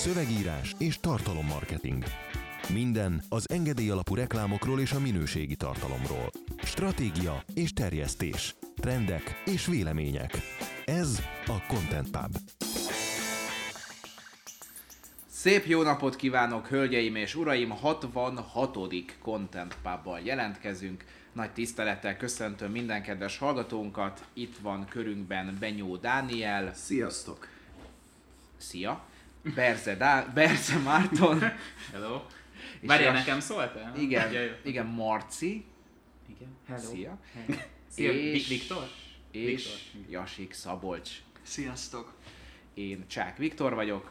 szövegírás és tartalommarketing. Minden az engedély alapú reklámokról és a minőségi tartalomról. Stratégia és terjesztés. Trendek és vélemények. Ez a Content Pub. Szép jó napot kívánok, hölgyeim és uraim! 66. Content Pubbal jelentkezünk. Nagy tisztelettel köszöntöm minden kedves hallgatónkat. Itt van körünkben Benyó Dániel. Sziasztok! Szia! Berze, Dá- Berze Márton. Hello. Várjál, nekem szóltál? Igen, Ja, igen, Marci. Igen. Hello. Szia. Hey. Szia, És- Vi- Viktor? És Viktor. Jasik Szabolcs. Sziasztok! Én Csák Viktor vagyok.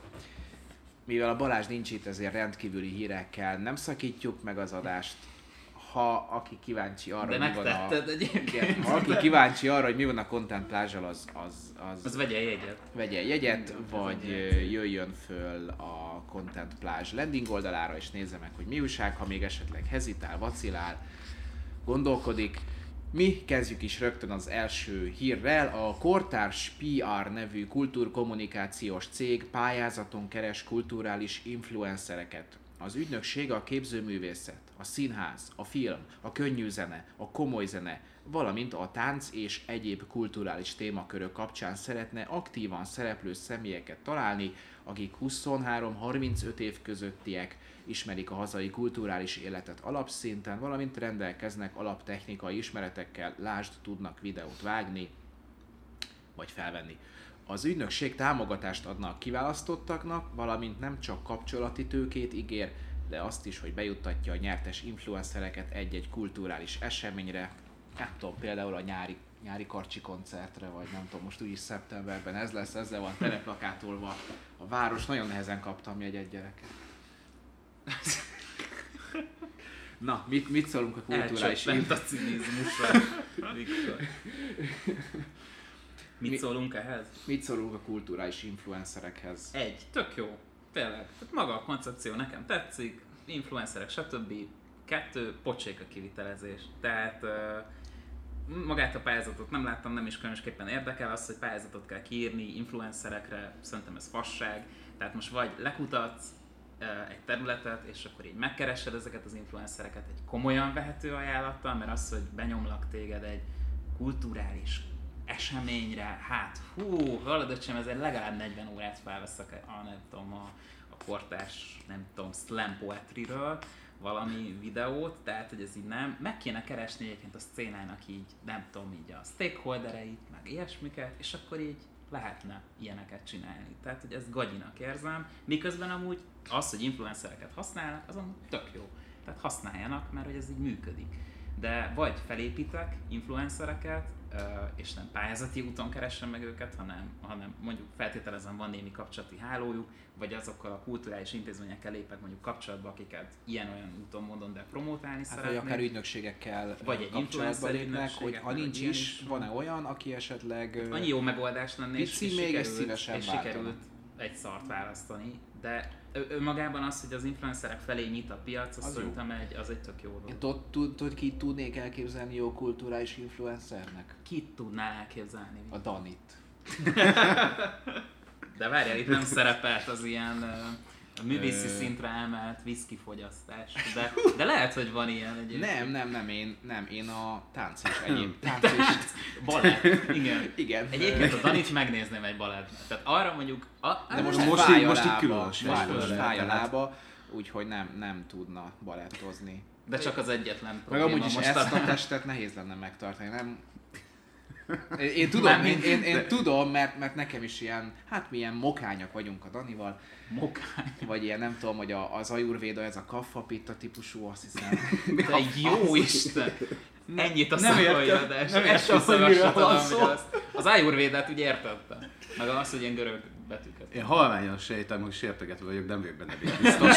Mivel a Balázs nincs itt, ezért rendkívüli hírekkel nem szakítjuk meg az adást. Ha aki kíváncsi arra, De hogy mi van a... egyébként. Igen, ha aki kíváncsi arra, hogy mi van a Content plázsal, az, az, az, Az vegye jegyet. vegye jegyet, Igen, vagy jöjjön föl a Content plázs landing oldalára, és nézze meg, hogy mi újság, ha még esetleg hezitál, vacilál, gondolkodik. Mi kezdjük is rögtön az első hírrel. A Kortárs PR nevű kultúrkommunikációs cég pályázaton keres kulturális influencereket. Az ügynökség a képzőművészet, a színház, a film, a könnyű zene, a komoly zene, valamint a tánc és egyéb kulturális témakörök kapcsán szeretne aktívan szereplő személyeket találni, akik 23-35 év közöttiek, ismerik a hazai kulturális életet alapszinten, valamint rendelkeznek alaptechnikai ismeretekkel, lásd, tudnak videót vágni, vagy felvenni. Az ügynökség támogatást adna a kiválasztottaknak, valamint nem csak kapcsolati tőkét ígér, de azt is, hogy bejuttatja a nyertes influencereket egy-egy kulturális eseményre, nem tudom, például a nyári, nyári karcsi koncertre, vagy nem tudom, most úgyis szeptemberben ez lesz, ezzel van teleplakátolva a város, nagyon nehezen kaptam jegyet gyerekek. Na, mit, mit szólunk a kulturális Elcsöppent a cinizmusra. Viktor. Mit Mi- szólunk ehhez? Mit szólunk a kulturális influencerekhez? Egy, tök jó. Tényleg. Tehát maga a koncepció nekem tetszik, influencerek, stb. Kettő, pocsék a kivitelezés. Tehát magát a pályázatot nem láttam, nem is különösképpen érdekel az, hogy pályázatot kell kiírni influencerekre, szerintem ez fasság. Tehát most vagy lekutatsz egy területet, és akkor így megkeresed ezeket az influencereket egy komolyan vehető ajánlattal, mert az, hogy benyomlak téged egy kulturális eseményre, hát hú, hallod öcsém, ezért legalább 40 órát felveszek a, nem tudom, a, a kortás, nem tudom, slam poetryről, valami videót, tehát hogy ez így nem, meg kéne keresni egyébként a szcénának így, nem tudom, így a stakeholdereit, meg ilyesmiket, és akkor így lehetne ilyeneket csinálni. Tehát, hogy ezt gagyinak érzem, miközben amúgy az, hogy influencereket használnak, azon tök jó. Tehát használjanak, mert hogy ez így működik. De vagy felépítek influencereket, és nem pályázati úton keresem meg őket, hanem, hanem mondjuk feltételezem van némi kapcsolati hálójuk, vagy azokkal a kulturális intézményekkel lépek mondjuk kapcsolatba, akiket ilyen-olyan úton módon, de promotálni Hát, vagy szeretnék. akár ügynökségekkel Vagy egy kapcsolatba lépnek, hogy ha nincs vagy is, is van-e olyan, aki esetleg... ö, Annyi jó megoldás lenne, és, és, még, sikerült, és sikerült egy szart választani, de önmagában az, hogy az influencerek felé nyit a piac, az, Az szerintem egy, az egy tök jó dolog. Én tud, tud, tud, ki tudnék elképzelni jó kulturális influencernek? Kit tudnál elképzelni? A Danit. De várjál, itt nem szerepelt az ilyen a művészi Ö. szintre emelt whisky fogyasztás. De, de lehet, hogy van ilyen egyébként. Nem, nem, nem, én, nem, én a tánc és egyéb tánc és... Balett. Igen. Igen. Egyébként a Danit megnézném egy balett. Tehát arra mondjuk... A, De most, most így- most így lába, különösen Most, is fáj a lába, úgyhogy nem, nem tudna balettozni. de csak az egyetlen Meg probléma amúgy is most ezt a... a testet nehéz lenne megtartani, nem? Én, én tudom, én, én, én tudom, mert, mert nekem is ilyen, hát milyen mokányak vagyunk a Danival, Mokány. vagy ilyen nem tudom, hogy a, az ajurvéda, ez a kaffapitta típusú, azt hiszem. De jó Isten! Ennyit a Nem értem, adás. nem értem, sem hogy miről tudom, van hogy szó. az, az ájurvédát úgy értettem. Meg az, hogy ilyen görög betűket. Én halványan sejtem, hogy sértegetve vagyok, nem vagyok benne biztos.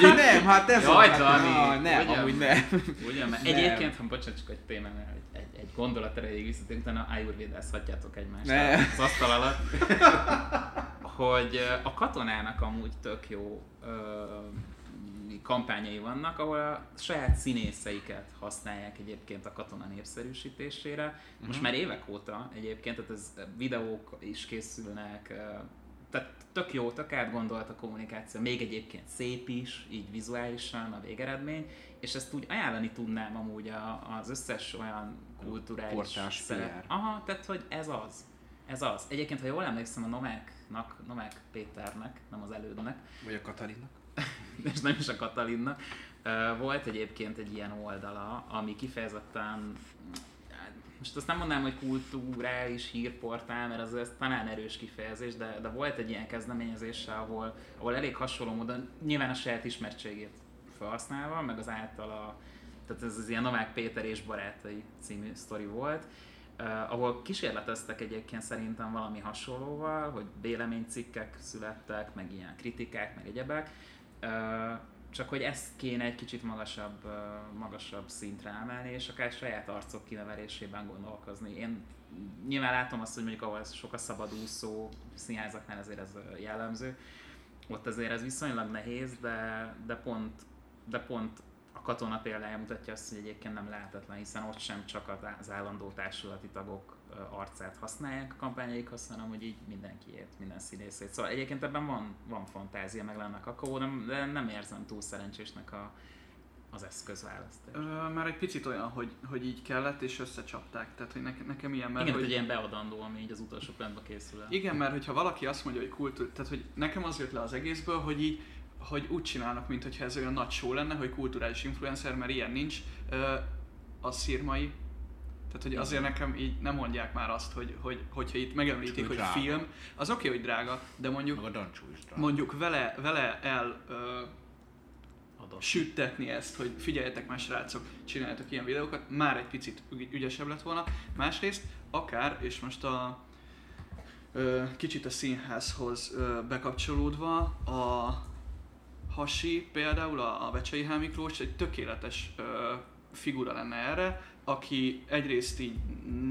nem, nem, hát ez Jaj, hát, Dani, nem, ugyan? amúgy nem. Ugye? Mert Nem. egyébként, ha bocsánat, csak egy témánál, egy, egy, egy gondolat erejéig visszatérünk, utána ájurvédázhatjátok egymást Ne. az asztal alatt. hogy a katonának amúgy tök jó ö, kampányai vannak, ahol a saját színészeiket használják egyébként a katona népszerűsítésére. Most már évek óta egyébként, tehát ez videók is készülnek, tehát tök jó, tök átgondolt a kommunikáció, még egyébként szép is, így vizuálisan a végeredmény, és ezt úgy ajánlani tudnám amúgy a, az összes olyan kulturális Portás szerep. Aha, tehát hogy ez az. Ez az. Egyébként, ha jól emlékszem, a Nomáknak, Novák Péternek, nem az elődnek, Vagy a Katalinnak. és nem is a Katalinnak, volt egyébként egy ilyen oldala, ami kifejezetten most azt nem mondanám, hogy kulturális hírportál, mert az, ez talán erős kifejezés, de, de volt egy ilyen kezdeményezése, ahol, ahol elég hasonló módon, nyilván a saját ismertségét felhasználva, meg az általa, tehát ez az ilyen Novák Péter és barátai című sztori volt, uh, ahol kísérleteztek egyébként szerintem valami hasonlóval, hogy véleménycikkek születtek, meg ilyen kritikák, meg egyebek, uh, csak hogy ezt kéne egy kicsit magasabb, magasabb szintre emelni, és akár saját arcok kinevelésében gondolkozni. Én nyilván látom azt, hogy mondjuk ahol sok a szabadúszó színházaknál ezért ez jellemző, ott azért ez viszonylag nehéz, de, de pont, de pont a katona példája mutatja azt, hogy egyébként nem lehetetlen, hiszen ott sem csak az állandó társulati tagok arcát használják a kampányaikhoz, hanem hogy így mindenkiét, minden színészét. Szóval egyébként ebben van, van fantázia, meg lenne kakaó, de, nem érzem túl szerencsésnek a, az eszközválasztás. Ö, már egy picit olyan, hogy, hogy így kellett és összecsapták. Tehát, hogy nekem, nekem ilyen, mert Igen, hogy... egy ilyen beadandó, ami így az utolsó pillanatban készül el. Igen, mert hogyha valaki azt mondja, hogy kultúr, tehát hogy nekem az jött le az egészből, hogy így hogy úgy csinálnak, mintha ez olyan nagy show lenne, hogy kulturális influencer, mert ilyen nincs, ö, a szirmai. Tehát, hogy azért nekem így nem mondják már azt, hogy, hogy hogyha itt megemlítik, Hogy drága. film, az oké, hogy drága, de mondjuk Meg a is drága. mondjuk vele, vele el ö, süttetni ezt, hogy figyeljetek már srácok, csináljatok ilyen videókat, már egy picit ügy- ügyesebb lett volna. Másrészt akár, és most a ö, kicsit a színházhoz ö, bekapcsolódva, a Hasi például, a, a Becsei H. Miklós egy tökéletes ö, figura lenne erre, aki egyrészt így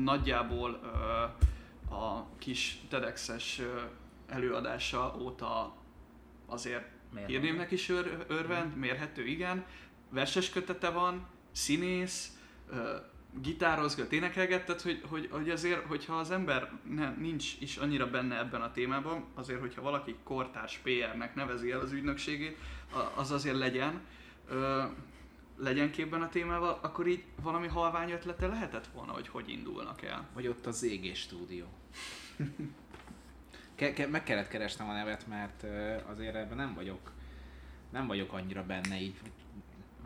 nagyjából ö, a kis TEDx-es előadása óta azért hírnémnek is ör, örvend, mérhető, igen. Verses kötete van, színész, ö, gitározgat, énekelget, tehát hogy, hogy, hogy azért, hogyha az ember ne, nincs is annyira benne ebben a témában, azért, hogyha valaki kortárs PR-nek nevezi el az ügynökségét, az azért legyen, ö, legyen képben a témával, akkor így valami halvány ötlete lehetett volna, hogy hogy indulnak el. Vagy ott az égés stúdió. Ke- ke- meg kellett keresnem a nevet, mert azért ebben nem vagyok nem vagyok annyira benne így,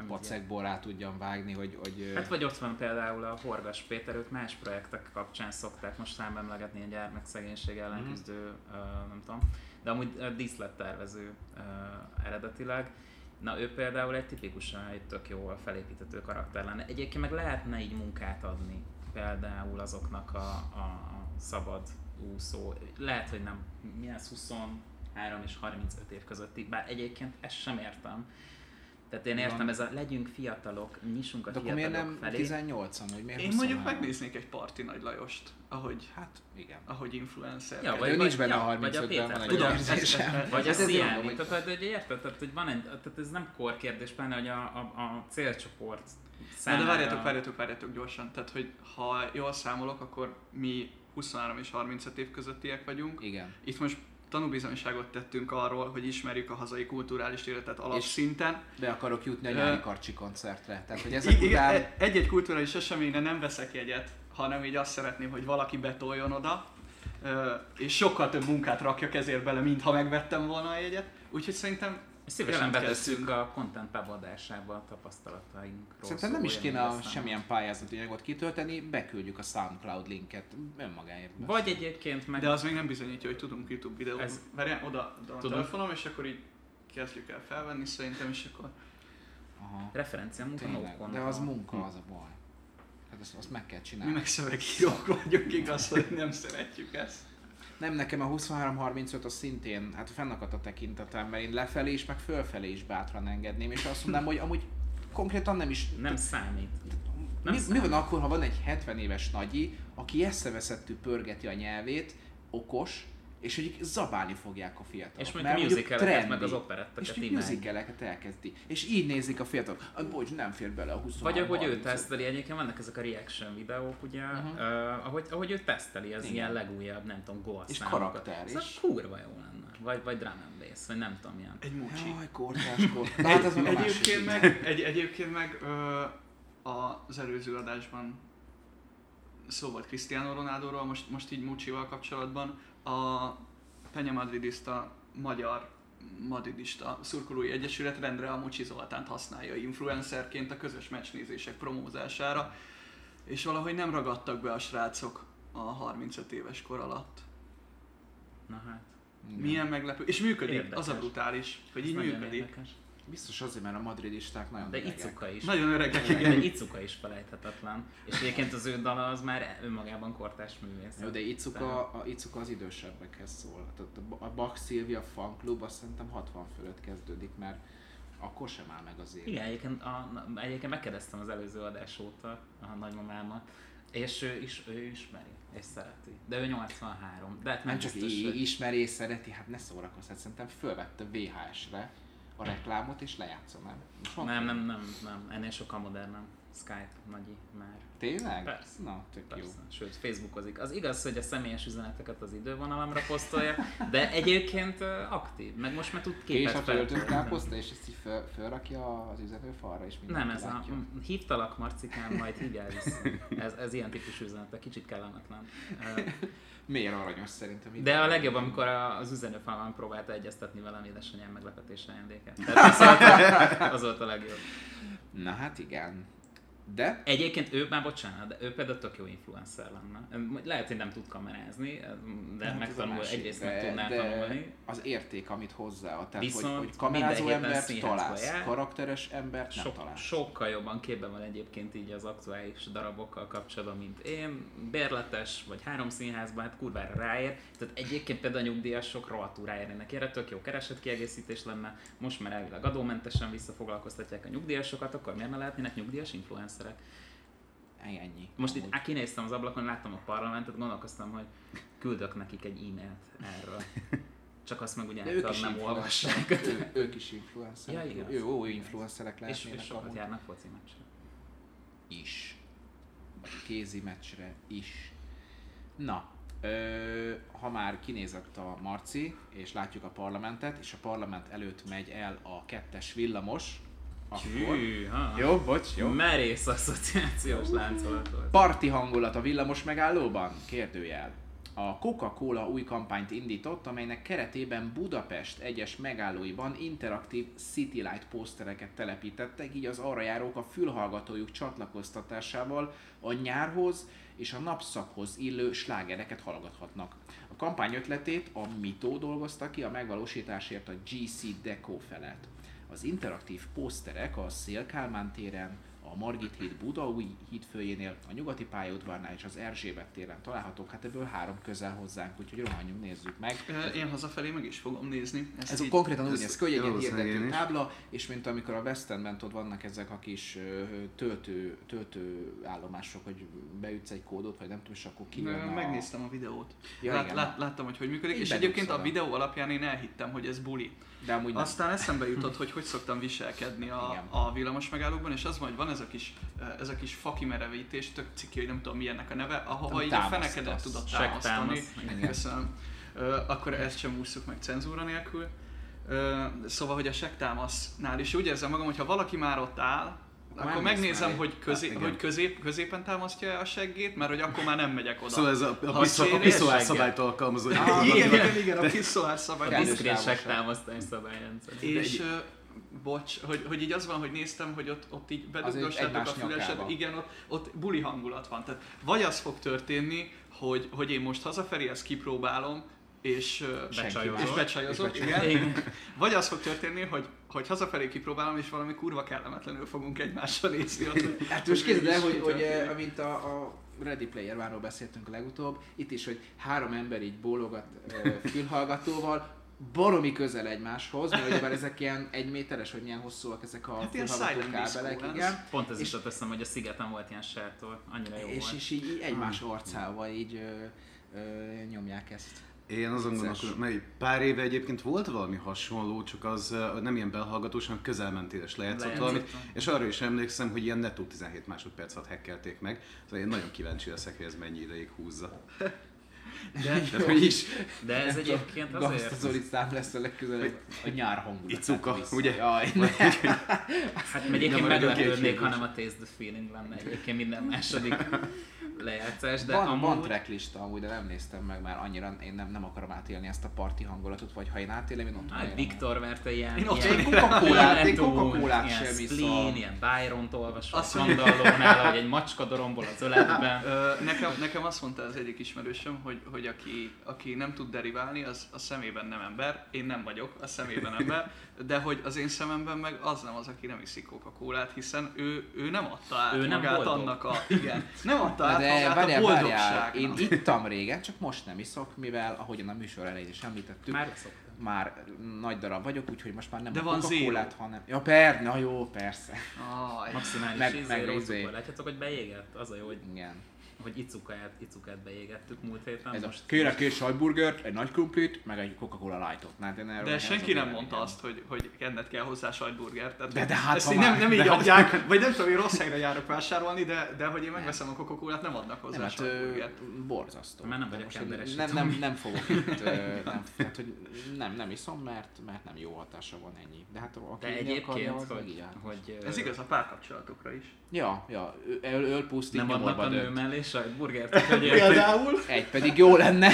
pacekból rá tudjam vágni, hogy, hogy Hát vagy ott van például a Horgas Péter, ők más projektek kapcsán szokták most számba emlegetni a gyermekszegénység ellen Mhm. küzdő, ö, nem tudom, de amúgy ö, díszlettervező ö, eredetileg. Na ő például egy tipikusan egy tök jól felépítető karakter lenne. Egyébként meg lehetne így munkát adni például azoknak a, a, szabad úszó, lehet, hogy nem, mi ez 23 és 35 év közötti, bár egyébként ezt sem értem. Tehát én értem, ez a legyünk fiatalok, nyissunk a de akkor miért fiatalok nem felé. 18-an, hogy miért Én mondjuk 23? megnéznék egy Parti Nagy Lajost, ahogy, Hát igen. ahogy influencer. Ja, vagy, ő vagy, nincs benne ja, a vagy a 35-ben, Péter, van egy tudom, érzésem. Vagy a Hát mondom, hogy- tehát, hogy érted, tehát, hogy van egy, tehát ez nem korkérdés, pláne, hogy a, a, a célcsoport Na, de számára... várjatok, várjatok, várjatok gyorsan. Tehát, hogy ha jól számolok, akkor mi 23 és 35 év közöttiek vagyunk. Igen. Itt most tanúbizonyságot tettünk arról, hogy ismerjük a hazai kulturális életet És- alapszinten. Be akarok jutni a nyári karcsi koncertre. Tehát, hogy ezek Igen, után... e- egy-egy kulturális eseményre nem veszek jegyet, hanem így azt szeretném, hogy valaki betoljon oda, és sokkal több munkát rakjak ezért bele, mint ha megvettem volna a jegyet. Úgyhogy szerintem Szívesen betesszük a content bevadásába a tapasztalatainkról. Szerintem nem is kéne a semmilyen pályázati anyagot kitölteni, beküldjük a SoundCloud linket önmagáért. Vagy egyébként meg... De az még nem bizonyítja, hogy tudunk YouTube videót. Ez- Várjál, oda, oda a Tudom. telefonom, és akkor így kezdjük el felvenni szerintem, és akkor Aha. Referencia munka Tényleg, no de az munka, az a baj. Hát azt, azt meg kell mi csinálni. meg szövegírók vagyunk, igaz, hogy nem szeretjük ezt. Nem, nekem a 23-35 az szintén, hát fennakadt a tekintetem, mert én lefelé is, meg fölfelé is bátran engedném, és azt mondanám, hogy amúgy konkrétan nem is... Nem számít. mi, nem mi számít. van akkor, ha van egy 70 éves nagyi, aki eszeveszettű pörgeti a nyelvét, okos, és hogy zabálni fogják a fiatalok. És még mert a mondjuk musicaleket, trendi. meg az operetteket És imádják. musicaleket elkezdi. És így nézik a fiatalok. Bocs, nem fér bele a 20 Vagy ahogy ő teszteli, egyébként vannak ezek a reaction videók, ugye, Mhm. uh, ahogy, ahogy ő teszteli az Igen. ilyen legújabb, nem tudom, gól És karakter Ez is. kurva jó lenne. Vagy, vagy drum and bass, vagy nem tudom, ilyen. Egy mucsi. Jaj, kortás, kortás. Hát ez a Egyébként meg, egy, egyébként meg ö, az előző adásban szó volt Cristiano Ronaldoról, most, most így Mucsival kapcsolatban. A Penya Madridista magyar madridista szurkolói egyesület rendre a Mucsi Zoltánt használja influencerként a közös meccsnézések promózására, és valahogy nem ragadtak be a srácok a 35 éves kor alatt. Na hát, Igen. Milyen meglepő, és működik, Érdekes. az a brutális, hogy ez így működik. érdekes. Biztos azért, mert a madridisták nagyon De öregek. Icuka is. Nagyon öregek, De igen. Icuka is felejthetetlen. És egyébként az ő dala az már önmagában kortás művész. Jó, de Icuka, a Icuka az idősebbekhez szól. Tehát a Bach Silvia fan klub azt szerintem 60 fölött kezdődik, mert akkor sem áll meg az élet. Igen, egyébként, a, egyébként megkérdeztem az előző adás óta a nagymamámat, és ő, is, ő ismeri, és szereti. De ő 83, de hát nem, csak hogy- ismeri és szereti, hát ne szórakozz, hát szerintem fölvette VHS-re a reklámot és lejátszom el. Nem, nem, nem, nem, ennél sokkal modernebb. Skype, nagyi már. Tényleg? Persze. Na, tök jó. Persze. Sőt, Facebookozik. Az igaz, hogy a személyes üzeneteket az idővonalamra posztolja, de egyébként aktív, meg most már tud És képet a töltött feltölteni. káposzta, és ezt így föl, fölrakja az üzenőfalra, és mindenki Nem, ez a látja. m- hívtalak Marcikám, majd vissza. Ez, ez ilyen típusú üzenet, kicsit kellemetlen. Miért aranyos szerintem? De a legjobb, amikor a- az üzenőfalamon próbálta egyeztetni velem édesanyám meglepetés ajándékát. Tehát a, az volt a legjobb. Na hát igen. De Egyébként ő, már bocsánat, de ő például tök jó influencer lenne. Lehet, hogy nem tud kamerázni, de Hát megtanul, másik, egyrészt de- meg tudná de tanulni. Az érték, amit hozzáad. Tehát, Viszont hogy, hogy kamerázó embert találsz, jár. karakteres embert nem Sok, találsz. sokkal jobban képben van egyébként így az aktuális darabokkal kapcsolatban, mint én. Bérletes, vagy három színházban, hát kurvára ráér. Tehát egyébként például a nyugdíjasok rohadtul ráérnének erre, tök jó keresett kiegészítés lenne. Most már elvileg adómentesen visszafoglalkoztatják a nyugdíjasokat, akkor miért ne lehetnének nyugdíjas influencerek? Ennyi. Most itt Amúgy. á, kinéztem az ablakon, láttam a parlamentet, gondolkoztam, hogy küldök nekik egy e-mailt erről. Csak azt meg ugye ők is nem olvassák. Ő, ők is influencerek. Ja, igaz. ő jó influencerek És, lehetnének és sokat amúgy. járnak foci meccsre. is. Kézi meccsre is. Na, ö, ha már kinézett a Marci, és látjuk a parlamentet, és a parlament előtt megy el a kettes villamos, akkor... Hűha. Jó, bocs, jó. Merész asszociációs láncolat volt. Parti hangulat a villamos megállóban? Kérdőjel. A Coca-Cola új kampányt indított, amelynek keretében Budapest egyes megállóiban interaktív City Light posztereket telepítettek, így az arra járók a fülhallgatójuk csatlakoztatásával a nyárhoz és a napszakhoz illő slágereket hallgathatnak. A kampány ötletét a Mito dolgozta ki, a megvalósításért a GC Deco felelt. Az interaktív pószterek a Szél Kálmán téren, a Margit híd Budaúj hídfőjénél, a Nyugati pályaudvarnál és az Erzsébet téren találhatók, hát ebből három közel hozzánk, úgyhogy rohanjunk, nézzük meg. Én hazafelé meg is fogom nézni. Ezt Ez így- konkrétan úgy néz ki, hogy egy ilyen hirdető én tábla, és mint amikor a West Endben ott vannak ezek a kis töltő, töltő állomások, hogy beütsz egy kódot, vagy nem tudom, és akkor kijön a... Megnéztem a videót. Ja, Lát, igen, lát, láttam, hogy hogy működik, Így és egyébként a oda. videó alapján én elhittem, hogy ez buli. De amúgy nem. Aztán eszembe jutott, hogy hogy szoktam viselkedni a, Igen. a villamos megállókban, és az van, hogy van ez a kis, ez a kis fakimerevítés, tök ciki, hogy nem tudom milyennek a neve, ahova így a fenekedet tudod támasztani. Köszönöm. Akkor ezt sem ússzuk meg cenzúra nélkül. Szóval, hogy a segtámasznál is úgy érzem magam, hogy ha valaki már ott áll, akkor megnézem, mellé. hogy, közé, igen. hogy közép, középen támasztja a seggét, mert hogy akkor már nem megyek oda. Szóval ez a, a, piszol, a piszoár szabályt alkalmazó. Ah, igen, igen, igen, a piszolár A szabály. Kellős diszkrét távolság. támasztás szabályrendszer. És ö, bocs, hogy, hogy így az van, hogy néztem, hogy ott, ott így bedugdossátok a nyakába. igen, ott, ott buli hangulat van. Tehát vagy az fog történni, hogy, hogy én most hazafelé ezt kipróbálom, és, ö, Becsajozol. és becsajozok, És igen. Igen. Vagy az fog történni, hogy, hogy hazafelé kipróbálom, és valami kurva kellemetlenül fogunk egymással nézni. Ott, Hát most képzeld el, hogy, hogy eh, amint a, a Ready Player One-ról beszéltünk a legutóbb, itt is, hogy három ember így bólogat eh, fülhallgatóval, baromi közel egymáshoz, mert ugyebár ezek ilyen egy méteres, hogy milyen hosszúak ezek a Hát ilyen kábelek, lesz. igen. Pont ez És- jutott eszembe, hogy a szigeten volt ilyen sátor, annyira jó És, volt. és így, így egymás arcával így ö, ö, nyomják ezt. Én azon gondolkodom, mert pár éve egyébként volt valami hasonló, csak az nem ilyen belhallgatós, hanem közelmentéles lejátszott valamit. És arra is emlékszem, hogy ilyen netto 17 másodperc alatt hackelték meg. Szóval én nagyon kíváncsi leszek, hogy ez mennyi ideig húzza. De Tehát, hogy is De ez egyébként azért... Zoli szám lesz a legközelebb a nyár hangulat. Icuka, ugye? Jaj, Hát egyébként Nem meglepődnék, maradok ha nem a Taste the Feeling lenne egyébként minden második lejátszás, de van, amúgy... van tracklista amúgy, de nem néztem meg már annyira, én nem, nem akarom átélni ezt a parti hangulatot, vagy ha én átélem, én ott Hát. Viktor verte ilyen, Én ott ilyen vagyok. Coca-Colát- én Coca-Colát ilyen sem iszom. ilyen Byron-t olvasva a Azt hogy egy macska dorombol az öletben. Nekem, nekem azt mondta az egyik ismerősöm, hogy, hogy aki, aki nem tud deriválni, az a szemében nem ember. Én nem vagyok a szemében ember, de hogy az én szememben meg az nem az, aki nem iszik coca hiszen ő, ő nem adta át Ő nem magát boldog. annak a... Igen, nem adta át De magát várjál, a boldogságnak. én ittam régen, csak most nem iszok, mivel ahogyan a műsor elején is említettük, Már szoktam. már nagy darab vagyok, úgyhogy most már nem De a van Coca-Colát, hanem... Ja, per, na jó, persze. Aj, Maximális Meg- meg, izé. Látjátok, hogy beégett? Az a jó, hogy, Igen. Hogy icukát, icukát beégettük múlt héten. Ez a, most kérek két sajtburgert, egy nagy krumplit, meg egy Coca-Cola lightot. Na, de, De senki nem mondta azt, hogy, hogy enned kell hozzá sajtburgert. Tehát, De- de hát, ezt ha így már- nem, nem így de hát- adják, vagy nem tudom, én rossz helyre járok vásárolni, de, de hogy én megveszem a coca nem adnak hozzá Nem, hát sajtburgert. borzasztó. Már nem vagyok emberes nem, nem, nem fogok itt, nem, tehát, hogy nem, nem iszom, mert, mert nem jó hatása van ennyi. De hát aki De egyébként, akarja, hogy, hogy Ez igaz a párkapcsolatokra is. Ja, ja, öl, öl pusztít, nem adnak a nő dönt. mellé sajtburgert? Például? Egy pedig jó lenne,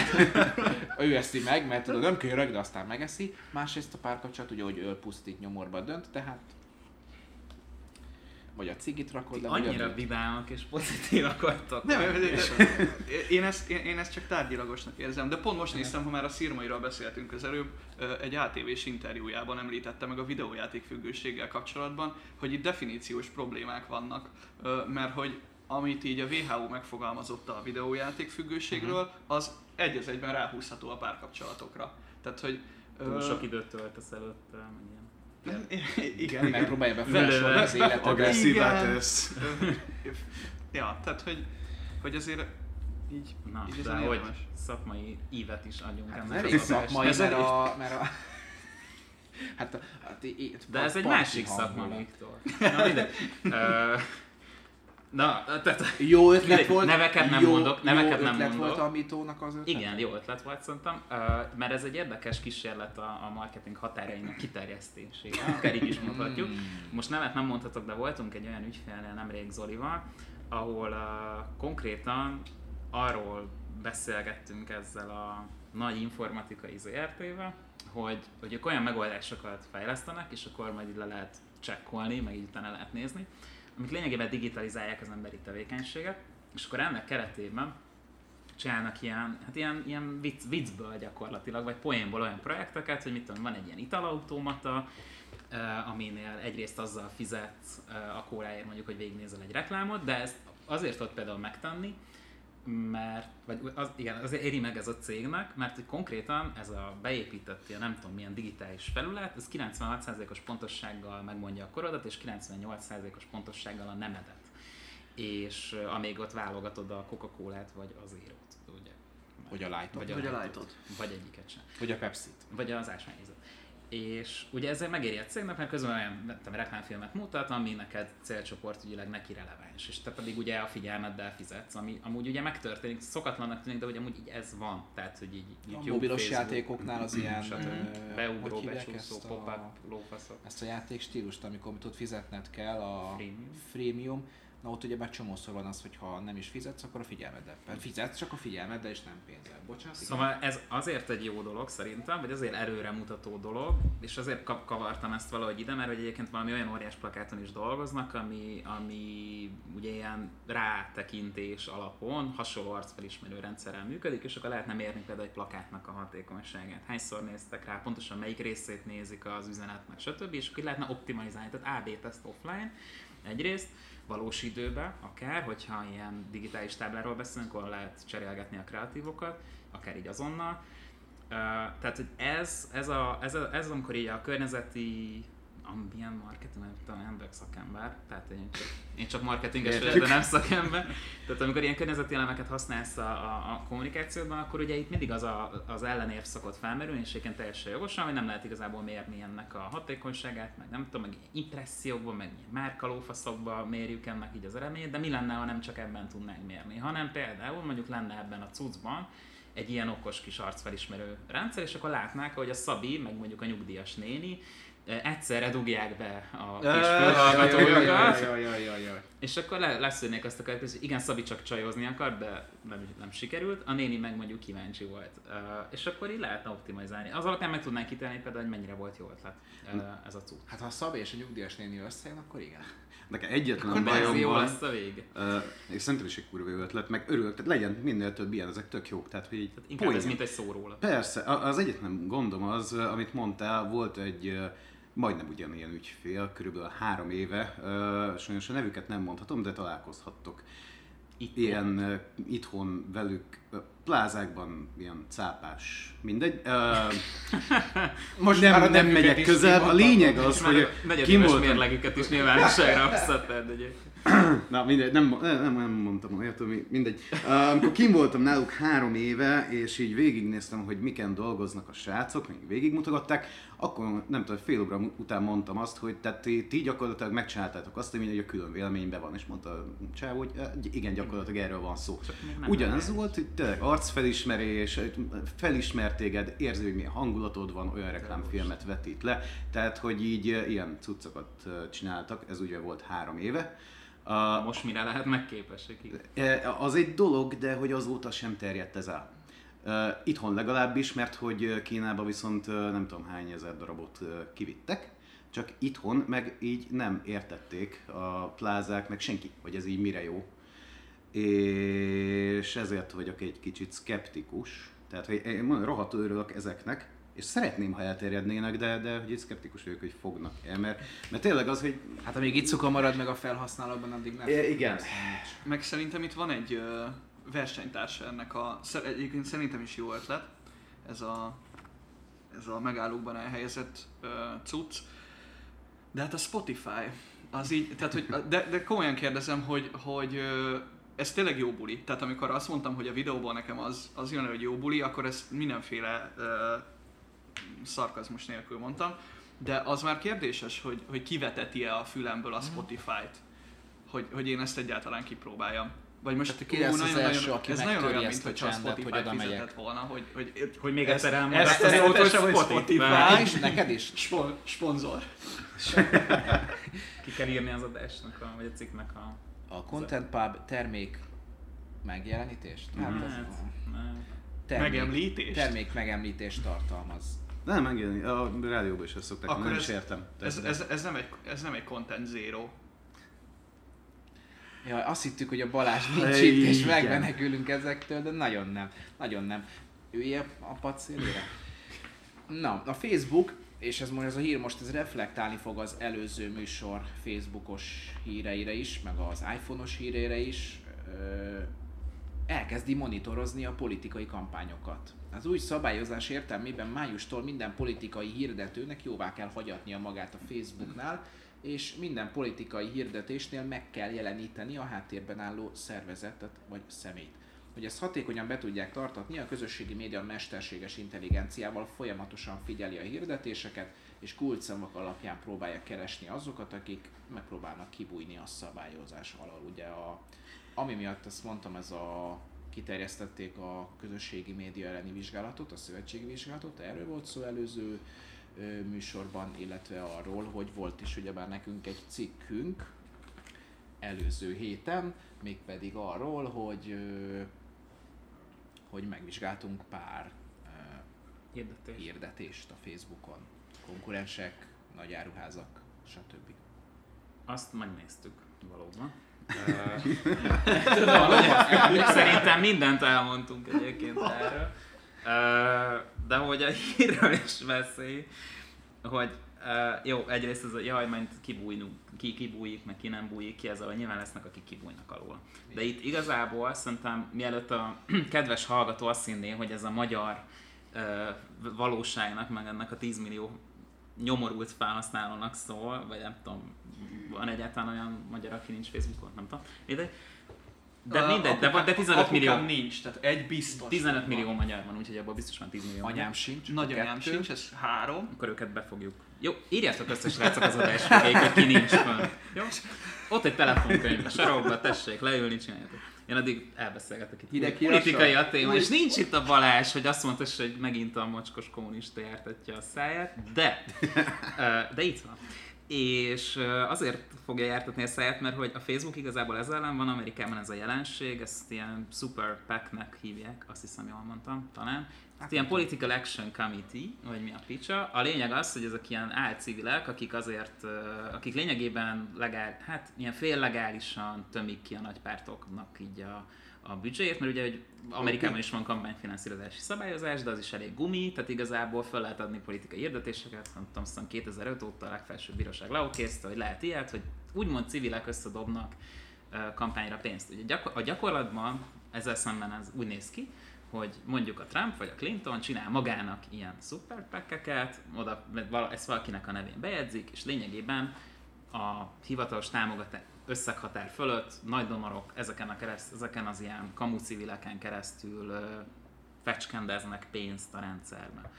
ő eszi meg, mert tudod, nem kérek, de aztán megeszi. Másrészt a párkapcsolat ugye, hogy öl pusztít, nyomorba dönt, tehát vagy a cigit rakod le, vagy a Annyira dönt. vidámak és pozitívak vagytok. Nem, de- de- én, ezt, én, én ezt csak tárgyilagosnak érzem, de pont most néztem, ha már a szírmairól beszéltünk az előbb, egy ATV-s interjújában említette meg a videójáték függőséggel kapcsolatban, hogy itt definíciós problémák vannak, mert hogy amit így a WHO megfogalmazott a videójáték függőségről, az egy az egyben ráhúzható a párkapcsolatokra. Tehát, hogy... ö, Túl sok időt töltesz előtte, meg ilyen. igen, igen. Megpróbálja befolyásolni az életedet. agresszívá Igen. tesz. ja, tehát, hogy, hogy azért így, Na, így de hogy szakmai ívet is adjunk Hát ennek adásnak. szakmai, Ez mert elég- a, mert a... Hát, a, hát í- í- De ez egy másik szakma. Viktor. Na. Ö, Na, tehát Jó ötlet Mindegy, volt. neveket nem jó, mondok, neveket jó nem ötlet mondok. volt a Mitónak az ötlet. igen, jó ötlet volt szerintem, mert ez egy érdekes kísérlet a, a marketing határainak kiterjesztésére, akár így is mondhatjuk. Hmm. Most nevet nem mondhatok, de voltunk egy olyan ügyfélnél nemrég Zolival, ahol uh, konkrétan arról beszélgettünk ezzel a nagy informatikai ZRT-vel, hogy, hogy ők olyan megoldásokat fejlesztenek, és akkor majd így le lehet csekkolni, meg így utána lehet nézni, amik lényegében digitalizálják az emberi tevékenységet, és akkor ennek keretében csinálnak ilyen, hát ilyen, ilyen vicc, viccből gyakorlatilag, vagy poénból olyan projekteket, hogy mit tudom, van egy ilyen italautomata, aminél egyrészt azzal fizetsz eh, a kóráért mondjuk, hogy végignézel egy reklámot, de ezt azért tudod például megtenni, mert, vagy az, igen, azért éri meg ez a cégnek, mert hogy konkrétan ez a beépített, ilyen nem tudom milyen digitális felület, ez 96%-os pontossággal megmondja a korodat, és 98%-os pontossággal a nemedet. És amíg ott válogatod a Coca-Colát, vagy az érót, ugye. Vagy a lightot. Vagy a, lightot. Vagy egyiket sem. Vagy a Pepsi-t. Vagy az ásványvizet. És ugye ezért megéri a cégnek, mert közben olyan tudom, reklámfilmet mutat, ami neked célcsoportügyileg neki releváns, és te pedig ugye a figyelmeddel fizetsz, ami amúgy ugye megtörténik, szokatlannak tűnik, de hogy amúgy így ez van, tehát hogy így A YouTube, mobilos Facebook, játékoknál az ilyen... stb. beugró, becsúszó, a- pop-up, lófaszok. Ezt a játék stílust, amikor tudod fizetned kell a Freemium. freemium, na ott ugye már csomószor van az, hogy ha nem is fizetsz, akkor a figyelmeddel. Fizetsz csak a figyelmeddel és nem pénzzel. Bocsánat. Szóval ez azért egy jó dolog szerintem, vagy azért előremutató dolog, és azért ka- kavartam ezt valahogy ide, mert egyébként valami olyan óriás plakáton is dolgoznak, ami, ami ugye ilyen rátekintés alapon hasonló arcfelismerő rendszerrel működik, és akkor lehetne mérni például egy plakátnak a hatékonyságát. Hányszor néztek rá, pontosan melyik részét nézik az üzenetnek, stb. És akkor lehetne optimalizálni, tehát AB teszt offline egyrészt, valós időben, akár, hogyha ilyen digitális tábláról beszélünk, ahol lehet cserélgetni a kreatívokat, akár így azonnal. Uh, tehát, hogy ez, ez, a, ez, a, ez amikor így a környezeti ambient marketing, nem tudom, nem szakember, tehát én csak, én csak marketinges vagyok, de nem szakember. Tehát amikor ilyen környezeti elemeket használsz a, a, a kommunikációban, akkor ugye itt mindig az, a, az ellenérv szokott felmerülni, és egyébként teljesen jogosan, hogy nem lehet igazából mérni ennek a hatékonyságát, meg nem tudom, meg impressziókban, meg márkalófaszokban mérjük ennek így az eredményét, de mi lenne, ha nem csak ebben tudnánk mérni, hanem például mondjuk lenne ebben a cuccban egy ilyen okos kis arcfelismerő rendszer, és akkor látnák, hogy a Szabi, meg mondjuk a nyugdíjas néni egyszerre dugják be a kis fülhallgatójukat, és akkor le, leszűrnék azt a következőt, hogy igen, Szabi csak csajozni akar, de nem, nem sikerült, a néni meg mondjuk kíváncsi volt. Uh, és akkor így lehetne optimalizálni. Az alapján meg tudnánk kitenni például, hogy mennyire volt jó ötlet uh, ez a cucc. Hát ha a Szabi és a nyugdíjas néni összejön, akkor igen. Nekem egyetlen Akkor ez bajom jó van, lesz a vége. Uh, és szerintem is egy kurva jó ötlet, meg örülök, tehát legyen minél több ilyen, ezek tök jók. Tehát, hogy így Tehát inkább ez poén. mint egy szóróla. Persze, a- az egyetlen gondom az, amit mondtál, volt egy uh, majdnem ugyanilyen ügyfél, körülbelül három éve, sajnos a nevüket nem mondhatom, de találkozhattok ilyen itthon velük, plázákban ilyen cápás, mindegy. Most nem, már nem megyek közel, a lényeg az, hogy a kim negyedéves mérlegüket is nyilvánosságra hozhattad egyébként. Na mindegy, nem, nem, nem mondtam olyat, mindegy. Amikor kim voltam náluk három éve, és így végignéztem, hogy miken dolgoznak a srácok, még végigmutogatták, akkor nem tudom, fél óra után mondtam azt, hogy tehát ti, ti gyakorlatilag megcsináltátok azt, ami egy a külön véleményben van, és mondta csáv, hogy igen, gyakorlatilag erről van szó. Ugyanez volt, hogy tényleg arcfelismerés, felismert téged, érzi, hogy milyen hangulatod van, olyan reklámfilmet vetít le, tehát hogy így ilyen cuccokat csináltak, ez ugye volt három éve. Uh, Most mire lehet megképesek? E, Az egy dolog, de hogy azóta sem terjedt ez el. E, Itthon legalábbis, mert hogy Kínában viszont e, nem tudom hány ezer darabot kivittek, csak itthon meg így nem értették a plázák, meg senki, hogy ez így mire jó. És ezért vagyok egy kicsit skeptikus. Tehát, hogy én rohadt örülök ezeknek, és szeretném, ha elterjednének, de, de hogy szkeptikus vagyok, hogy fognak el, mert, mert tényleg az, hogy Hát amíg itt cuka marad meg a felhasználóban, addig nem. E, igen. Meg szerintem itt van egy ö, versenytársa ennek a, egyébként szerintem is jó ötlet, ez a, ez a megállókban elhelyezett ö, cucc. De hát a Spotify, az így, tehát hogy, de, de komolyan kérdezem, hogy, hogy ö, ez tényleg jó buli. Tehát amikor azt mondtam, hogy a videóban nekem az, az jön, hogy jó buli, akkor ezt mindenféle ö, szarkazmus nélkül mondtam. De az már kérdéses, hogy, hogy kiveteti-e a fülemből a Spotify-t, hogy, hogy én ezt egyáltalán kipróbáljam. Vagy most Tehát ki lesz az első, aki ez nagyon olyan, ezt mint a hogyha a hogy Spotify oda megyek. fizetett volna, hogy, hogy, Hogy még ezt- egyszer elmond ezt azt a szót, hogy hogy Spotify. És neked is? Spon- sponzor. Ki kell írni az adásnak, a, vagy a cikknek a... A Content Pub termék megjelenítést? Hát ez Hát, nem. Termék, Megemlítést? termék megemlítést tartalmaz. Nem, megjelenik. A rádióban is ezt szokták, Akkor nem ez- is értem. Ez, ez, ez, nem egy, ez nem egy content zero. Jaj, azt hittük, hogy a Balázs nincs Igen. itt, és megmenekülünk ezektől, de nagyon nem. Nagyon nem. Ülje a pad szélére. Na, a Facebook, és ez most ez a hír most ez reflektálni fog az előző műsor Facebookos híreire is, meg az iPhone-os híreire is. Ö, elkezdi monitorozni a politikai kampányokat. Az új szabályozás értelmében májustól minden politikai hirdetőnek jóvá kell hagyatnia magát a Facebooknál, és minden politikai hirdetésnél meg kell jeleníteni a háttérben álló szervezetet vagy szemét. Hogy ezt hatékonyan be tudják tartatni, a közösségi média mesterséges intelligenciával folyamatosan figyeli a hirdetéseket, és kulcsszavak alapján próbálja keresni azokat, akik megpróbálnak kibújni a szabályozás alól. Ugye a, ami miatt ezt mondtam, ez a kiterjesztették a közösségi média elleni vizsgálatot, a szövetségi vizsgálatot, erről volt szó előző ö, műsorban, illetve arról, hogy volt is ugyebár nekünk egy cikkünk előző héten, mégpedig arról, hogy ö, hogy megvizsgáltunk pár ö, Hirdetés. hirdetést a Facebookon. Konkurensek, nagy áruházak, stb. Azt megnéztük valóban. Tudom, hogy szerintem mindent elmondtunk egyébként erről. De hogy a hírről is beszélj, hogy jó, egyrészt ez a jaj, majd kibújnunk, ki kibújik, meg ki nem bújik ki, ez a nyilván lesznek, akik kibújnak alól. De itt igazából szerintem, mielőtt a kedves hallgató azt hinné, hogy ez a magyar valóságnak, meg ennek a 10 millió nyomorult felhasználónak szól, vagy nem tudom, van egyáltalán olyan magyar, aki nincs Facebookon, nem tudom. De, de mindegy, de, van- de 15 millió, Apukám nincs, tehát egy biztos. 15 millió magyar van, úgyhogy abból biztos van 10 millió. magyar. Anyám sincs. Nagyanyám kettő. sincs, ez három. Akkor őket befogjuk. Jó, írjátok össze srácok az adás végéig, hogy ki nincs van. Jó? Ott egy telefonkönyv a sarokba, tessék leülni, csináljátok. Én addig elbeszélgetek itt Hideg politikai a téma, és nincs itt a Balázs, hogy azt mondta, hogy megint a mocskos kommunista jártatja a száját, de, de itt van. És azért fogja jártatni a száját, mert hogy a Facebook igazából ez ellen van, Amerikában ez a jelenség, ezt ilyen Super PAC-nek hívják, azt hiszem jól mondtam, talán. Hát ilyen Political Action Committee, vagy mi a picsa. A lényeg az, hogy ezek ilyen álcivilek, akik azért, akik lényegében legál, hát ilyen féllegálisan tömik ki a nagypártoknak így a, a büdzséjét, mert ugye hogy Amerikában is van kampányfinanszírozási szabályozás, de az is elég gumi, tehát igazából fel lehet adni politikai hirdetéseket, nem tudom, aztán 2005 óta a legfelsőbb bíróság leokézte, hogy lehet ilyet, hogy úgymond civilek összedobnak kampányra pénzt. Ugye a gyakorlatban ezzel szemben ez úgy néz ki, hogy mondjuk a Trump vagy a Clinton csinál magának ilyen szuperpekkeket, oda ezt valakinek a nevén bejegyzik, és lényegében a hivatalos támogatás összeghatár fölött nagy donorok ezeken, a kereszt, ezeken az ilyen kamu civileken keresztül ö, fecskendeznek pénzt a rendszerbe.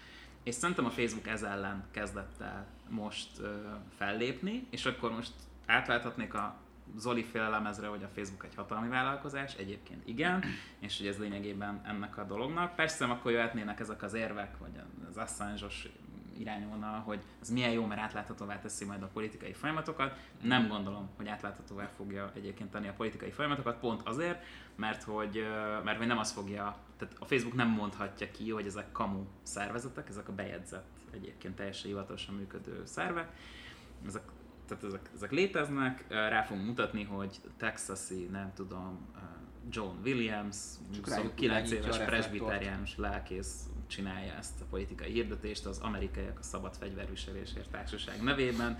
És szerintem a Facebook ez ellen kezdett el most ö, fellépni, és akkor most átláthatnék a Zoli féle lemezre, hogy a Facebook egy hatalmi vállalkozás, egyébként igen, és hogy ez lényegében ennek a dolognak. Persze akkor jöhetnének ezek az érvek, vagy az Assange-os irányulna, hogy ez milyen jó, mert átláthatóvá teszi majd a politikai folyamatokat. Nem gondolom, hogy átláthatóvá fogja egyébként tenni a politikai folyamatokat, pont azért, mert hogy, mert hogy nem az fogja, tehát a Facebook nem mondhatja ki, hogy ezek kamu szervezetek, ezek a bejegyzett, egyébként teljesen hivatalosan működő szervek, ezek, tehát ezek, ezek léteznek, rá fogunk mutatni, hogy texasi, nem tudom, John Williams, Csak szóval rájuk 9 irányítja éves presbiteriánus lelkész csinálja ezt a politikai hirdetést az amerikaiak a szabad fegyverviselésért társaság nevében.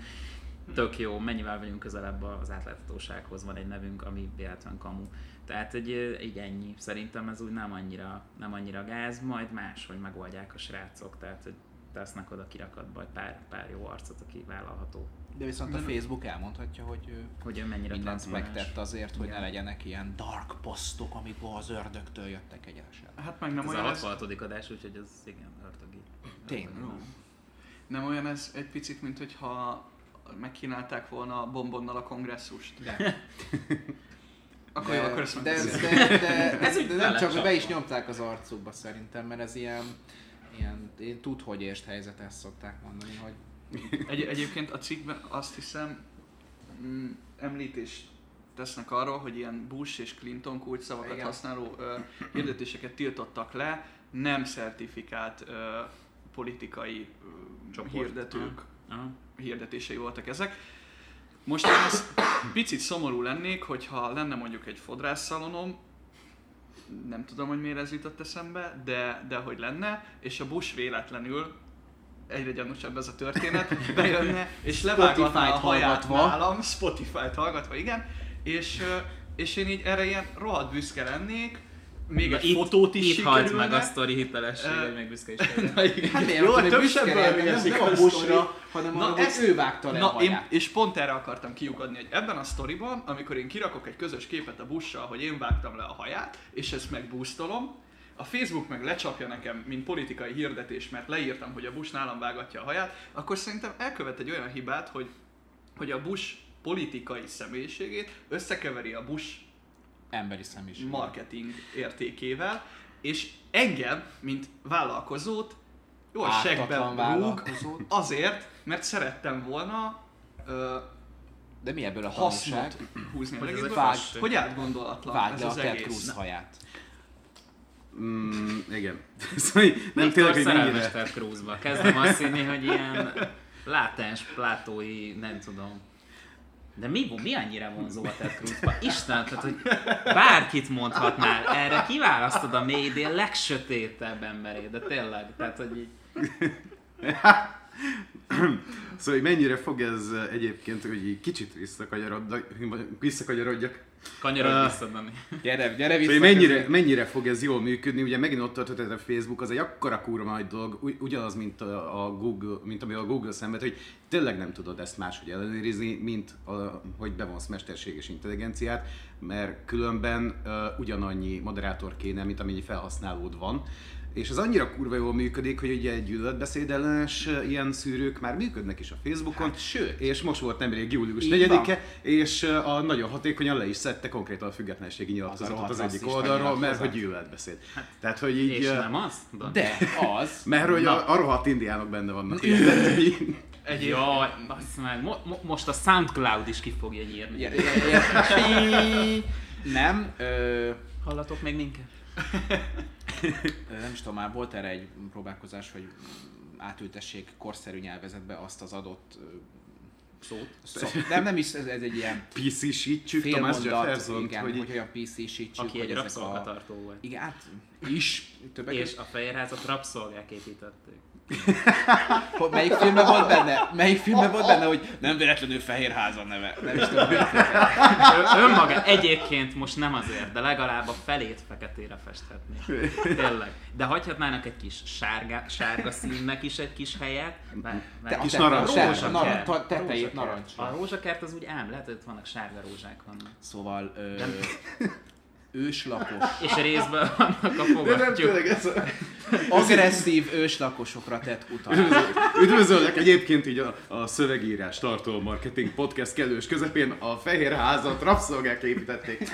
Tök jó, mennyivel vagyunk közelebb az átláthatósághoz, van egy nevünk, ami véletlen kamu. Tehát egy, egy ennyi. Szerintem ez úgy nem annyira, nem annyira gáz, majd máshogy megoldják a srácok, tehát hogy tesznek oda kirakatba egy pár, pár jó arcot, aki vállalható. De viszont a Facebook elmondhatja, hogy ő Hogy ő mennyire mindent megtett azért, hogy Igen. ne legyenek ilyen dark posztok, amikor az ördögtől jöttek egyenesen. Hát meg nem Ez olyan a ez, 66. adás, úgyhogy ez igen, ördögi. Tényleg? Nem olyan ez egy picit, mint hogyha megkínálták volna bombonnal a kongresszust. De, Akkor jó, akkor ezt de, megbeszéljük. de, de, Ez de, de nem csak, hogy be is nyomták az arcukba szerintem, mert ez ilyen, ilyen én tud, hogy érst helyzet, ezt szokták mondani, hogy Egy, egyébként a cikkben azt hiszem mm, említést tesznek arról, hogy ilyen Bush és Clinton kulcsszavakat Igen. használó ö, hirdetéseket tiltottak le, nem szertifikált ö, politikai ö, Csoport. hirdetők Aha. hirdetései voltak ezek. Most én ezt picit szomorú lennék, hogyha lenne mondjuk egy fodrásszalonom, nem tudom, hogy miért ez jutott eszembe, de, de hogy lenne, és a Bush véletlenül egyre gyanúsabb ez a történet, bejönne, és levágatná a haját hallgatva. nálam, Spotify-t hallgatva, igen, és, és én így erre ilyen rohadt büszke lennék, még Na, egy itt, fotót is itt halt meg a sztori hitelesség, Ö, hogy még büszke is legyen. Na igen. Hát Jó, hogy több nem, nem a a sztori. hanem Na arra, ezt- hogy ő vágta le a Na, én, haját. és pont erre akartam kiukadni, hogy ebben a sztoriban, amikor én kirakok egy közös képet a bussal, hogy én vágtam le a haját, és ezt megboostolom, a Facebook meg lecsapja nekem, mint politikai hirdetés, mert leírtam, hogy a Bush nálam vágatja a haját, akkor szerintem elkövet egy olyan hibát, hogy, hogy a Bush politikai személyiségét összekeveri a Bush Emberi személyiség. marketing értékével, és engem, mint vállalkozót, jól segbe Ártatlan rúg azért, mert szerettem volna ö, De mi ebből a tanulság? húzni a Hogy ez egészből, hogy átgondolatlan Vágd ez a az Ted egész. Cruz haját. Mm, igen. szóval nem Viktor tényleg, hogy mennyire... Cruzba. Kezdem azt hinni, hogy ilyen látens, plátói, nem tudom. De mi, mi annyira vonzó a Ted Cruzba? Isten, tehát hogy bárkit mondhatnál, erre kiválasztod a média legsötétebb emberét, de tényleg, tehát hogy így... Szóval, hogy mennyire fog ez uh, egyébként, hogy így kicsit visszakanyarodjak, visszakanyarodjak. Kanyarodj vissza, Dani. Gyere, gyere vissza. Szóval mennyire, mennyire fog ez jól működni, ugye megint ott tartott a Facebook, az egy akkora kurva nagy dolog, ugy- ugyanaz, mint a, a Google, mint ami a Google szemben, hogy tényleg nem tudod ezt máshogy ellenőrizni, mint a, hogy bevonsz mesterséges intelligenciát, mert különben uh, ugyanannyi moderátor kéne, mint amennyi felhasználód van. És ez annyira kurva jól működik, hogy ugye egy gyűlöletbeszéd ellenes uh, ilyen szűrők már működnek is a Facebookon. Hát, sőt. És most volt nemrég július Így 4-e, és a nagyon hatékonyan le is szedte konkrétan a függetlenségi nyilatkozatot rohadt az egyik oldalról, mert hogy gyűlöletbeszéd. Tehát, hogy így... És nem az? De az. mert hogy Na. a, a rohadt indiánok benne vannak. Egy Jaj, meg, mo- mo- most a Soundcloud is ki fogja nyírni. Nem, ö, Hallatok még minket? Nem is tudom, már volt erre egy próbálkozás, hogy átültessék korszerű nyelvezetbe azt az adott Szót. szó. Nem, nem is, ez, ez egy ilyen PC-sítsük Thomas félmondat, Jefferson, igen, hogy hogy olyan PC-sítsük, Aki hogy egy rabszolgatartó volt. Igen, hát is, többek És és... a Fehérházat rabszolgák építették. Melyik filmben volt benne? Melyik filmben volt benne, hogy nem véletlenül Fehér Háza neve? Nem is tudom, Önmaga egyébként most nem azért, de legalább a felét feketére festhetné. Tényleg. De hagyhatnának egy kis sárga, sárga színnek is egy kis helyet. Mert, mert Te- Kis narancs. rózsakert. narancs- tetejét narancsra. A rózsakert az úgy ám, lehet, hogy ott vannak sárga rózsák vannak. Szóval ö. Őslakos, És részben vannak a De nem fogattyúk. tényleg ez a... agresszív őslakosokra tett utalás. Üdvözöllek egyébként így a, a szövegírás tartalom marketing podcast kellős közepén a fehér házat rabszolgák építették.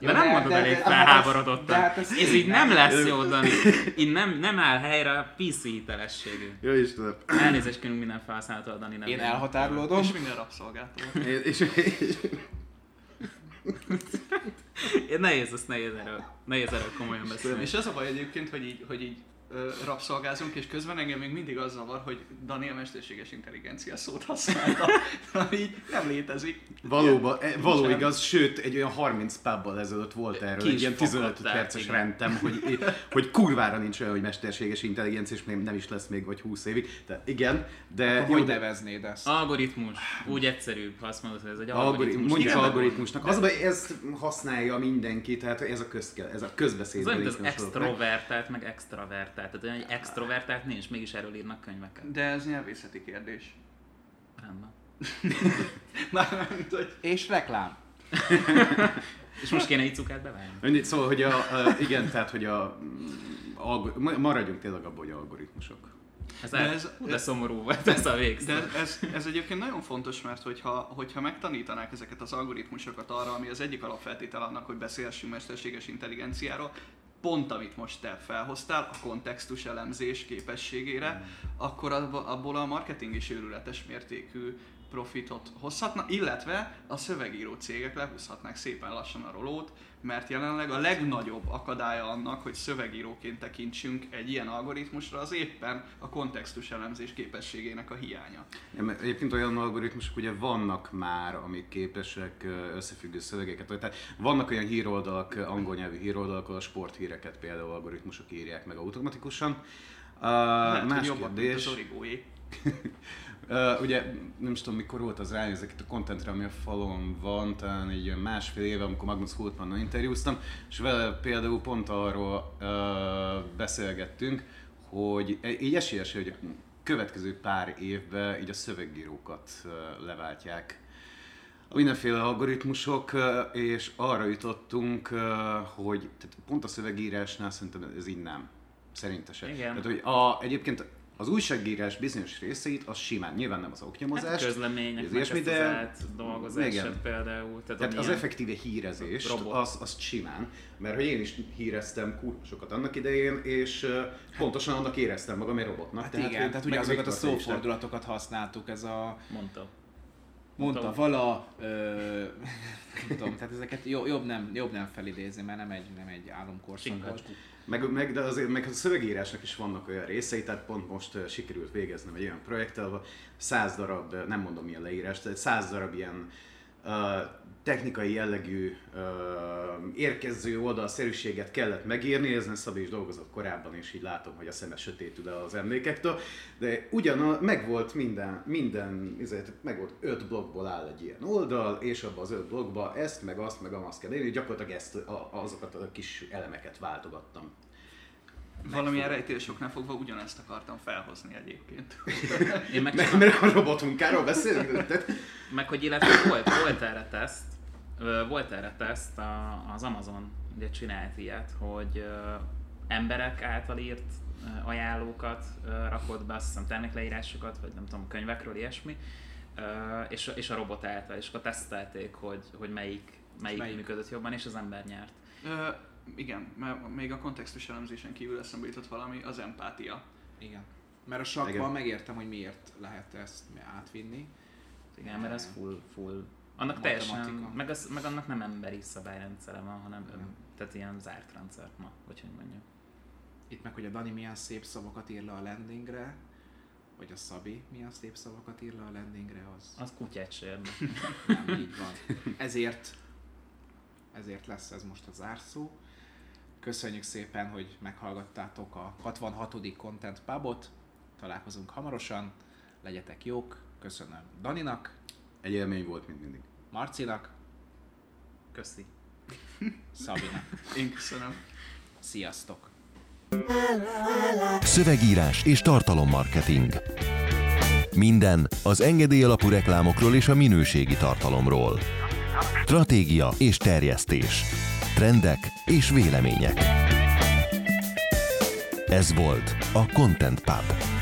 De nem mondod de- elég de- felháborodottan. de hát ez Ez így nem lesz jó, Dani. Így nem, nem áll helyre a PC hitelességű. Jó Istenem. Elnézést kérünk minden felhasználótól, Dani. Nem Én elhatárolódom. És minden rabszolgától. És, és, Én nehéz, ezt nehéz erről, nehéz erről komolyan beszélni. És az a baj egyébként, hogy így, hogy így ö, rabszolgázunk, és közben engem még mindig az zavar, hogy Daniel mesterséges intelligencia szót használta, ami így nem létezik. Valóban, e, való Nincsen. igaz, sőt, egy olyan 30 pubbal ezelőtt volt erről Ki egy ilyen 15 fakadtál, perces igen. rendem, hogy, hogy kurvára nincs olyan, hogy mesterséges intelligencia, és nem, nem is lesz még vagy 20 évig. De igen, de Hogy de- neveznéd ezt? Algoritmus. Úgy egyszerű, ha azt mondod, hogy ez egy Algoritmus, mondjuk Igen, algoritmusnak. Az, baj, ezt használja mindenki, tehát ez a, közke, ez a Ez közbeszédben mint az sorok meg. extrovertált, meg extravertált. Tehát olyan, hogy extrovertált nincs, mégis erről írnak könyveket. De ez nyelvészeti kérdés. Rendben. Mármint, hogy És reklám. És most kéne Icukát bevágni. Mindegy, Szóval, hogy a, a, igen, tehát, hogy a, mm, algo, ma- maradjunk tényleg abban, hogy algoritmusok. Ez, De ez- de szomorú volt ez a végszó. De ez, ez, ez egyébként nagyon fontos, mert hogyha, hogyha megtanítanák ezeket az algoritmusokat arra, ami az egyik alapfeltétel annak, hogy beszélhessünk mesterséges intelligenciáról, pont amit most te felhoztál, a kontextus elemzés képességére, akkor abba- abból a marketing is őrületes mértékű profitot hozhatna, illetve a szövegíró cégek lehúzhatnák szépen lassan a rolót, mert jelenleg a legnagyobb akadálya annak, hogy szövegíróként tekintsünk egy ilyen algoritmusra, az éppen a kontextus elemzés képességének a hiánya. Mert Egyébként olyan algoritmusok ugye vannak már, amik képesek összefüggő szövegeket, tehát vannak olyan híroldalak, angol nyelvű híroldalak, ahol a sporthíreket például algoritmusok írják meg automatikusan. Uh, Lehet, hogy más mint kérdés, az origóé. Uh, ugye nem is tudom mikor volt az ránézek itt a contentre, ami a falon van, talán egy másfél éve, amikor Magnus Hultmannal interjúztam, és vele például pont arról uh, beszélgettünk, hogy e- így esélyes, hogy a következő pár évben így a szövegírókat uh, leváltják a mindenféle algoritmusok, és arra jutottunk, hogy tehát pont a szövegírásnál szerintem ez így nem. Szerintem se. Igen. Tehát, hogy a, egyébként az újságírás bizonyos részeit, az simán, nyilván nem az oknyomozás, Hát közlemények, az meg ilyesmi, de- átdolgozását igen. például. Tehát, tehát az effektíve hírezés, az, az simán, mert hogy én is híreztem kurva sokat annak idején, és ö, pontosan annak éreztem magam egy robotnak. Hát tehát, igen, hogy tehát ugye azokat a szófordulatokat használtuk, ez a Mondta. mondta Mondta. vala, ö, tudom, tehát ezeket jobb, jobb, nem, jobb nem felidézni, mert nem egy, nem egy álomkorszak. Meg, meg, de azért meg a szövegírásnak is vannak olyan részei, tehát pont most uh, sikerült végeznem egy olyan projekttel, ahol száz darab, nem mondom milyen leírás, tehát száz darab ilyen technikai jellegű uh, érkező oldalszerűséget kellett megírni, ezen Szabi is dolgozott korábban, és így látom, hogy a szeme sötétül az emlékektől, de ugyan megvolt minden, minden, ezért megvolt öt blokkból áll egy ilyen oldal, és abban az öt blokkba ezt, meg azt, meg azt kell írni, gyakorlatilag ezt, a, azokat a kis elemeket váltogattam. Valamilyen rejtésoknál fogva ugyanezt akartam felhozni egyébként. Én meg, Mert, mert a robotmunkáról beszélünk, tehát meg hogy illetve volt, volt erre teszt, volt erre teszt, a, az Amazon ugye csinált ilyet, hogy emberek által írt ajánlókat rakott be, azt hiszem termékleírásokat, vagy nem tudom, könyvekről, ilyesmi, és, és a robot által, és akkor tesztelték, hogy, hogy melyik, melyik, Melyik? működött jobban, és az ember nyert. Igen, mert még a kontextus elemzésen kívül eszembe jutott valami, az empátia. Igen. Mert a sakban Igen. megértem, hogy miért lehet ezt átvinni. Igen, mert ez full, full. Annak teljesen, meg, az, meg annak nem emberi szabályrendszere van, hanem Igen. ön, tehát ilyen zárt rendszer ma, hogy hogy mondjam. Itt meg, hogy a Dani milyen szép szavakat ír le a landingre, vagy a Szabi milyen szép szavakat ír le a landingre, az Az kutyát se érdekel. nem így van. Ezért, ezért lesz ez most a zárszó. Köszönjük szépen, hogy meghallgattátok a 66. Content Pubot. Találkozunk hamarosan. Legyetek jók. Köszönöm Daninak, egy élmény volt, mint mindig. Marcinak, Köszi. Szabinak. Én köszönöm. Sziasztok! Szövegírás és tartalommarketing. Minden az engedély alapú reklámokról és a minőségi tartalomról. Stratégia és terjesztés. Trendek és vélemények. Ez volt a Content Pub.